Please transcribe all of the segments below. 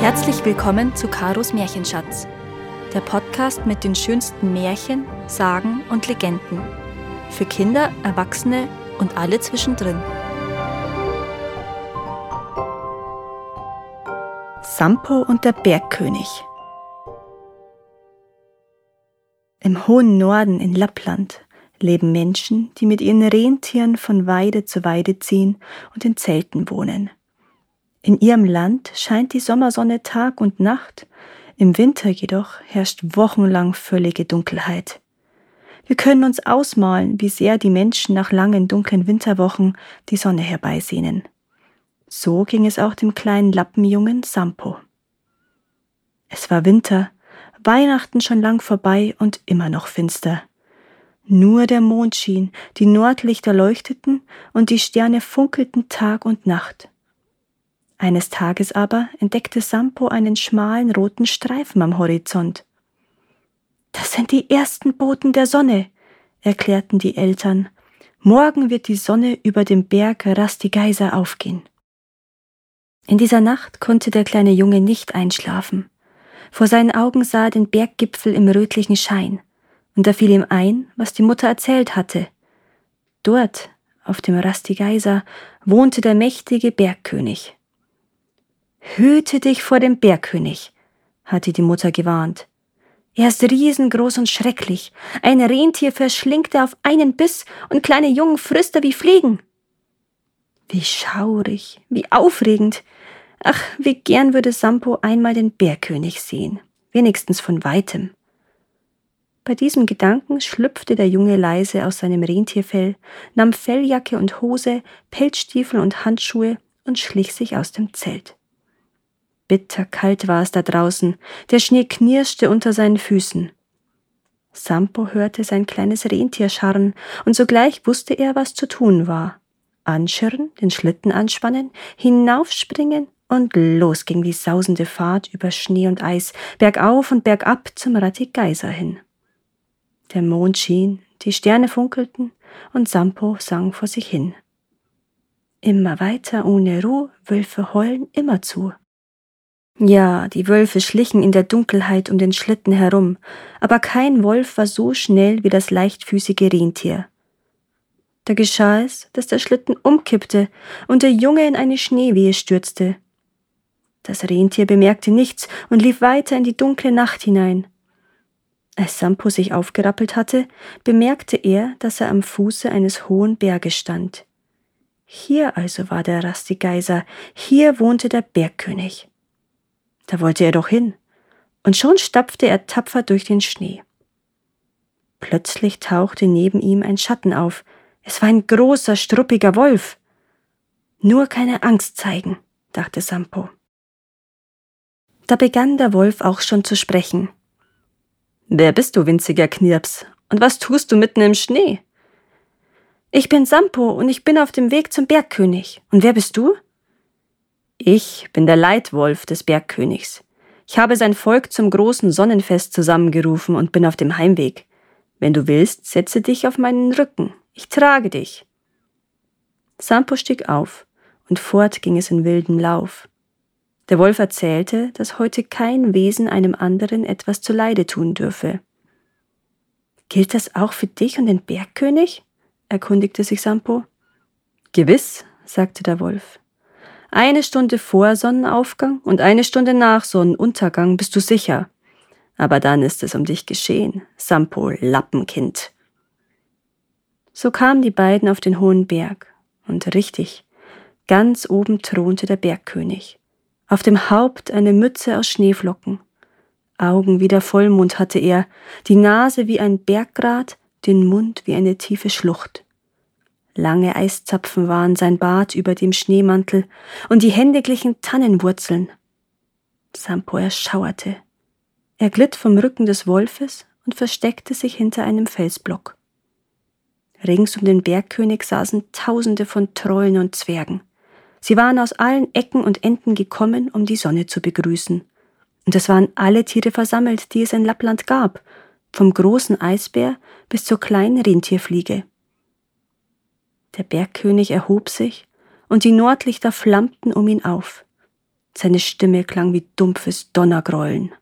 Herzlich willkommen zu Karos Märchenschatz, der Podcast mit den schönsten Märchen, Sagen und Legenden. Für Kinder, Erwachsene und alle zwischendrin. Sampo und der Bergkönig. Im hohen Norden in Lappland leben Menschen, die mit ihren Rentieren von Weide zu Weide ziehen und in Zelten wohnen. In ihrem Land scheint die Sommersonne Tag und Nacht, im Winter jedoch herrscht wochenlang völlige Dunkelheit. Wir können uns ausmalen, wie sehr die Menschen nach langen dunklen Winterwochen die Sonne herbeisehnen. So ging es auch dem kleinen Lappenjungen Sampo. Es war Winter, Weihnachten schon lang vorbei und immer noch finster. Nur der Mond schien, die Nordlichter leuchteten und die Sterne funkelten Tag und Nacht. Eines Tages aber entdeckte Sampo einen schmalen roten Streifen am Horizont. Das sind die ersten Boten der Sonne, erklärten die Eltern. Morgen wird die Sonne über dem Berg Rastigeiser aufgehen. In dieser Nacht konnte der kleine Junge nicht einschlafen. Vor seinen Augen sah er den Berggipfel im rötlichen Schein, und da fiel ihm ein, was die Mutter erzählt hatte. Dort, auf dem Rastigeiser, wohnte der mächtige Bergkönig. Hüte dich vor dem Bergkönig, hatte die Mutter gewarnt. Er ist riesengroß und schrecklich. Ein Rentier verschlingt er auf einen Biss und kleine Jungen frisst er wie Fliegen. Wie schaurig, wie aufregend. Ach, wie gern würde Sampo einmal den Bergkönig sehen, wenigstens von weitem. Bei diesem Gedanken schlüpfte der Junge leise aus seinem Rentierfell, nahm Felljacke und Hose, Pelzstiefel und Handschuhe und schlich sich aus dem Zelt. Bitterkalt war es da draußen, der Schnee knirschte unter seinen Füßen. Sampo hörte sein kleines Rentier scharren, und sogleich wusste er, was zu tun war. Anschirren, den Schlitten anspannen, hinaufspringen, und los ging die sausende Fahrt über Schnee und Eis, bergauf und bergab zum Ratigeiser hin. Der Mond schien, die Sterne funkelten, und Sampo sang vor sich hin. Immer weiter ohne Ruhe, Wölfe heulen immerzu. Ja, die Wölfe schlichen in der Dunkelheit um den Schlitten herum, aber kein Wolf war so schnell wie das leichtfüßige Rentier. Da geschah es, dass der Schlitten umkippte und der Junge in eine Schneewehe stürzte. Das Rentier bemerkte nichts und lief weiter in die dunkle Nacht hinein. Als Sampo sich aufgerappelt hatte, bemerkte er, dass er am Fuße eines hohen Berges stand. Hier also war der Rastigeiser, hier wohnte der Bergkönig. Da wollte er doch hin. Und schon stapfte er tapfer durch den Schnee. Plötzlich tauchte neben ihm ein Schatten auf. Es war ein großer, struppiger Wolf. Nur keine Angst zeigen, dachte Sampo. Da begann der Wolf auch schon zu sprechen. Wer bist du, winziger Knirps? Und was tust du mitten im Schnee? Ich bin Sampo und ich bin auf dem Weg zum Bergkönig. Und wer bist du? Ich bin der Leitwolf des Bergkönigs. Ich habe sein Volk zum großen Sonnenfest zusammengerufen und bin auf dem Heimweg. Wenn du willst, setze dich auf meinen Rücken. Ich trage dich. Sampo stieg auf, und fort ging es in wildem Lauf. Der Wolf erzählte, dass heute kein Wesen einem anderen etwas zuleide tun dürfe. Gilt das auch für dich und den Bergkönig? erkundigte sich Sampo. Gewiss, sagte der Wolf. Eine Stunde vor Sonnenaufgang und eine Stunde nach Sonnenuntergang bist du sicher. Aber dann ist es um dich geschehen, Sampo Lappenkind. So kamen die beiden auf den hohen Berg. Und richtig, ganz oben thronte der Bergkönig. Auf dem Haupt eine Mütze aus Schneeflocken. Augen wie der Vollmond hatte er, die Nase wie ein Berggrat, den Mund wie eine tiefe Schlucht. Lange Eiszapfen waren sein Bart über dem Schneemantel und die Hände glichen Tannenwurzeln. Sampo erschauerte. Er glitt vom Rücken des Wolfes und versteckte sich hinter einem Felsblock. Rings um den Bergkönig saßen Tausende von Trollen und Zwergen. Sie waren aus allen Ecken und Enden gekommen, um die Sonne zu begrüßen. Und es waren alle Tiere versammelt, die es in Lappland gab, vom großen Eisbär bis zur kleinen Rentierfliege. Der Bergkönig erhob sich, und die Nordlichter flammten um ihn auf. Seine Stimme klang wie dumpfes Donnergrollen.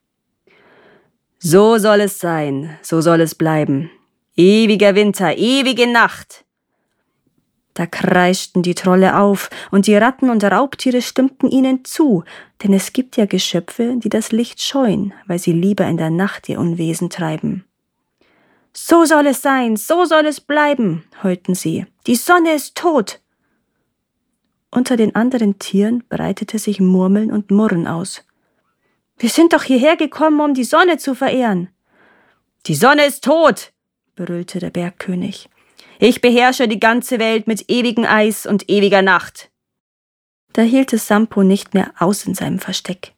So soll es sein, so soll es bleiben. Ewiger Winter, ewige Nacht. Da kreischten die Trolle auf, und die Ratten und Raubtiere stimmten ihnen zu, denn es gibt ja Geschöpfe, die das Licht scheuen, weil sie lieber in der Nacht ihr Unwesen treiben. So soll es sein, so soll es bleiben, heulten sie. Die Sonne ist tot. Unter den anderen Tieren breitete sich Murmeln und Murren aus. Wir sind doch hierher gekommen, um die Sonne zu verehren. Die Sonne ist tot, brüllte der Bergkönig. Ich beherrsche die ganze Welt mit ewigem Eis und ewiger Nacht. Da hielt es Sampo nicht mehr aus in seinem Versteck.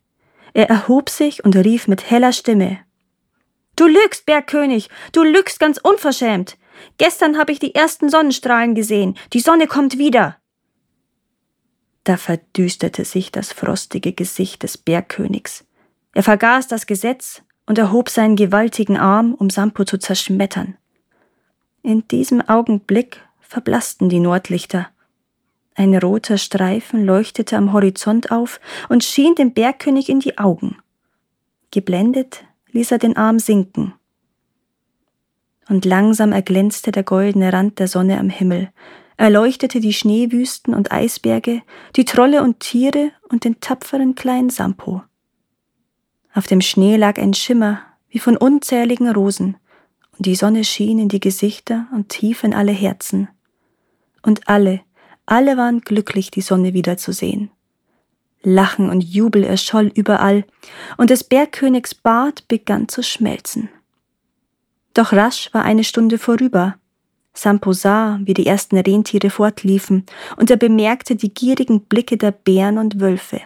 Er erhob sich und rief mit heller Stimme Du lügst, Bergkönig, du lügst ganz unverschämt. Gestern habe ich die ersten Sonnenstrahlen gesehen. Die Sonne kommt wieder. Da verdüsterte sich das frostige Gesicht des Bergkönigs. Er vergaß das Gesetz und erhob seinen gewaltigen Arm, um Sampo zu zerschmettern. In diesem Augenblick verblassten die Nordlichter. Ein roter Streifen leuchtete am Horizont auf und schien dem Bergkönig in die Augen. Geblendet ließ er den Arm sinken. Und langsam erglänzte der goldene Rand der Sonne am Himmel, erleuchtete die Schneewüsten und Eisberge, die Trolle und Tiere und den tapferen kleinen Sampo. Auf dem Schnee lag ein Schimmer wie von unzähligen Rosen, und die Sonne schien in die Gesichter und tief in alle Herzen. Und alle, alle waren glücklich, die Sonne wiederzusehen. Lachen und Jubel erscholl überall, und des Bergkönigs Bart begann zu schmelzen. Doch rasch war eine Stunde vorüber, Sampo sah, wie die ersten Rentiere fortliefen, und er bemerkte die gierigen Blicke der Bären und Wölfe.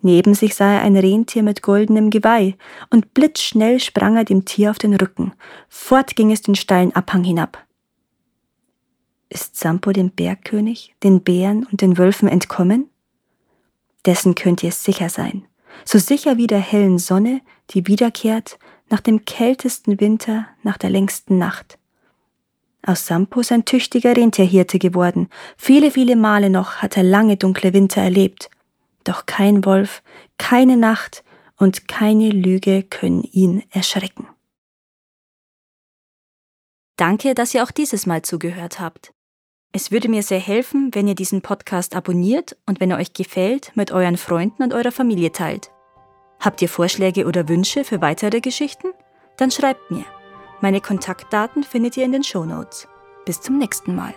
Neben sich sah er ein Rentier mit goldenem Geweih, und blitzschnell sprang er dem Tier auf den Rücken. Fort ging es den steilen Abhang hinab. Ist Sampo dem Bergkönig, den Bären und den Wölfen entkommen? Dessen könnt ihr sicher sein, so sicher wie der hellen Sonne, die wiederkehrt nach dem kältesten Winter, nach der längsten Nacht. Aus Sampo ist ein tüchtiger Rentierhirte geworden. Viele, viele Male noch hat er lange dunkle Winter erlebt. Doch kein Wolf, keine Nacht und keine Lüge können ihn erschrecken. Danke, dass ihr auch dieses Mal zugehört habt. Es würde mir sehr helfen, wenn ihr diesen Podcast abonniert und wenn er euch gefällt, mit euren Freunden und eurer Familie teilt. Habt ihr Vorschläge oder Wünsche für weitere Geschichten? Dann schreibt mir. Meine Kontaktdaten findet ihr in den Show Notes. Bis zum nächsten Mal.